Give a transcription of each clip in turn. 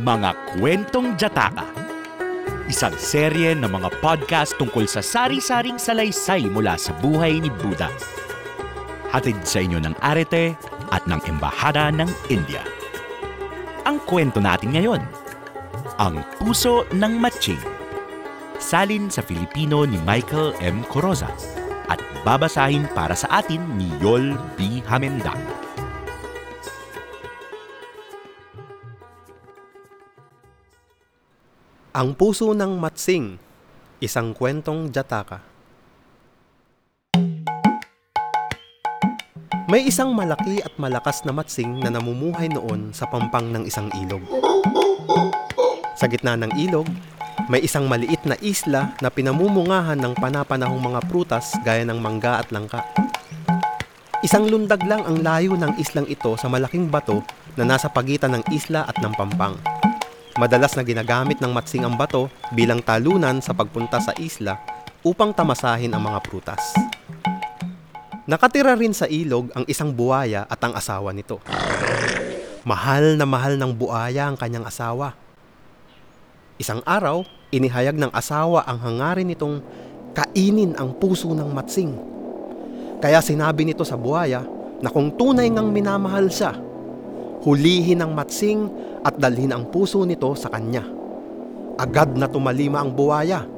Mga Kwentong Jataka Isang serye ng mga podcast tungkol sa sari-saring salaysay mula sa buhay ni Buddha. Hatid sa inyo ng Arete at ng Embahada ng India. Ang kwento natin ngayon, Ang Puso ng Matching. Salin sa Filipino ni Michael M. Coroza at babasahin para sa atin ni Yol B. Hamendang. Ang Puso ng Matsing, isang kwentong jataka. May isang malaki at malakas na matsing na namumuhay noon sa pampang ng isang ilog. Sa gitna ng ilog, may isang maliit na isla na pinamumungahan ng panapanahong mga prutas gaya ng mangga at langka. Isang lundag lang ang layo ng islang ito sa malaking bato na nasa pagitan ng isla at ng pampang. Madalas na ginagamit ng matsing ang bato bilang talunan sa pagpunta sa isla upang tamasahin ang mga prutas. Nakatira rin sa ilog ang isang buwaya at ang asawa nito. Mahal na mahal ng buwaya ang kanyang asawa. Isang araw, inihayag ng asawa ang hangarin nitong kainin ang puso ng matsing. Kaya sinabi nito sa buwaya na kung tunay ngang minamahal siya, hulihin ang matsing at dalhin ang puso nito sa kanya. Agad na tumalima ang buwaya.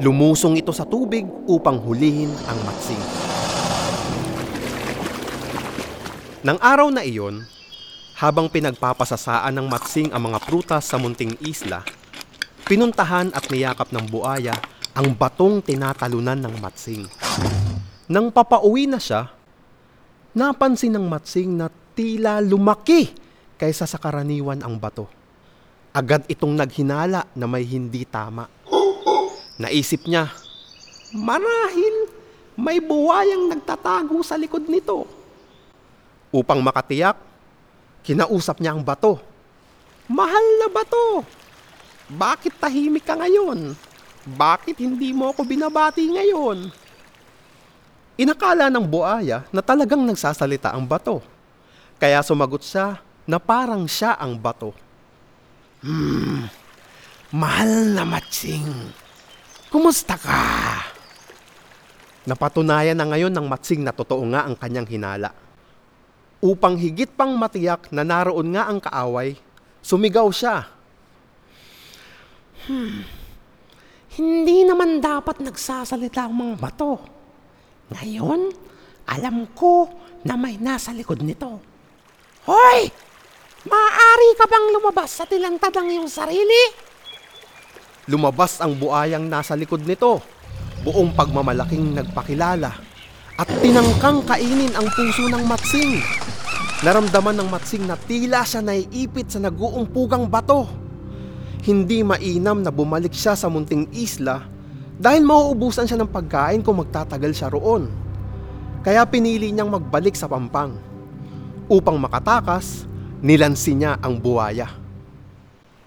Lumusong ito sa tubig upang hulihin ang matsing. Nang araw na iyon, habang pinagpapasasaan ng matsing ang mga prutas sa munting isla, pinuntahan at niyakap ng buaya ang batong tinatalunan ng matsing. Nang papauwi na siya, napansin ng matsing na tila lumaki kaysa sa karaniwan ang bato. Agad itong naghinala na may hindi tama. Naisip niya, marahil may buwayang nagtatago sa likod nito. Upang makatiyak, kinausap niya ang bato. Mahal na bato! Bakit tahimik ka ngayon? Bakit hindi mo ako binabati ngayon? Inakala ng buaya na talagang nagsasalita ang bato. Kaya sumagot siya na parang siya ang bato. Hmm, mahal na matsing. Kumusta ka? Napatunayan na ngayon ng matsing na totoo nga ang kanyang hinala. Upang higit pang matiyak na naroon nga ang kaaway, sumigaw siya. Hmm, hindi naman dapat nagsasalita ang mga bato. Ngayon, alam ko na may nasa likod nito. Hoy! Maaari ka bang lumabas sa tilantad ng iyong sarili? Lumabas ang buayang nasa likod nito, buong pagmamalaking nagpakilala, at tinangkang kainin ang puso ng matsing. Naramdaman ng matsing na tila siya naiipit sa naguumpugang bato. Hindi mainam na bumalik siya sa munting isla dahil mauubusan siya ng pagkain kung magtatagal siya roon. Kaya pinili niyang magbalik sa pampang. Upang makatakas, nilansi niya ang buwaya.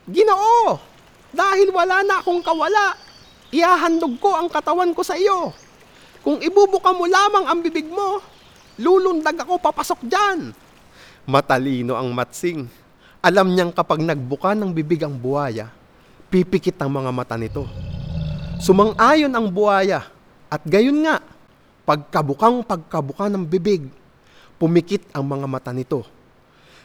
Ginoo! Dahil wala na akong kawala, ihahandog ko ang katawan ko sa iyo. Kung ibubuka mo lamang ang bibig mo, lulundag ako papasok dyan. Matalino ang matsing. Alam niyang kapag nagbuka ng bibig ang buwaya, pipikit ang mga mata nito. Sumang-ayon ang buwaya at gayon nga, pagkabukang pagkabuka ng bibig, pumikit ang mga mata nito.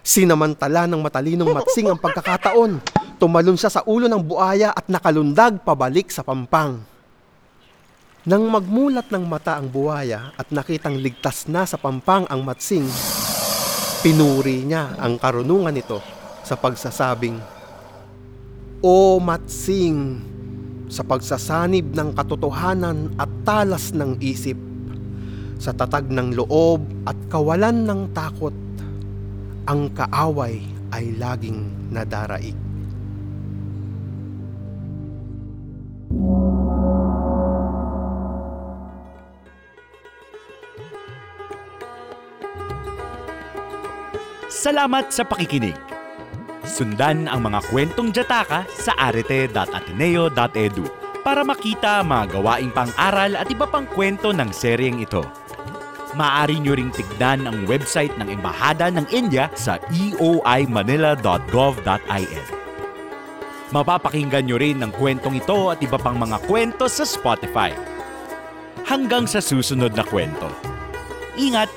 Sinamantala ng matalinong matsing ang pagkakataon, tumalon siya sa ulo ng buaya at nakalundag pabalik sa pampang. Nang magmulat ng mata ang buaya at nakitang ligtas na sa pampang ang matsing, pinuri niya ang karunungan nito sa pagsasabing, O matsing, sa pagsasanib ng katotohanan at talas ng isip, sa tatag ng loob at kawalan ng takot, ang kaaway ay laging nadaraig. Salamat sa pakikinig. Sundan ang mga kwentong Jataka sa arete.ateneo.edu para makita mga gawaing pang-aral at iba pang kwento ng seryeng ito. Maaari nyo ring tignan ang website ng Embahada ng India sa eoimanila.gov.in. Mapapakinggan nyo rin ang kwentong ito at iba pang mga kwento sa Spotify. Hanggang sa susunod na kwento. Ingat!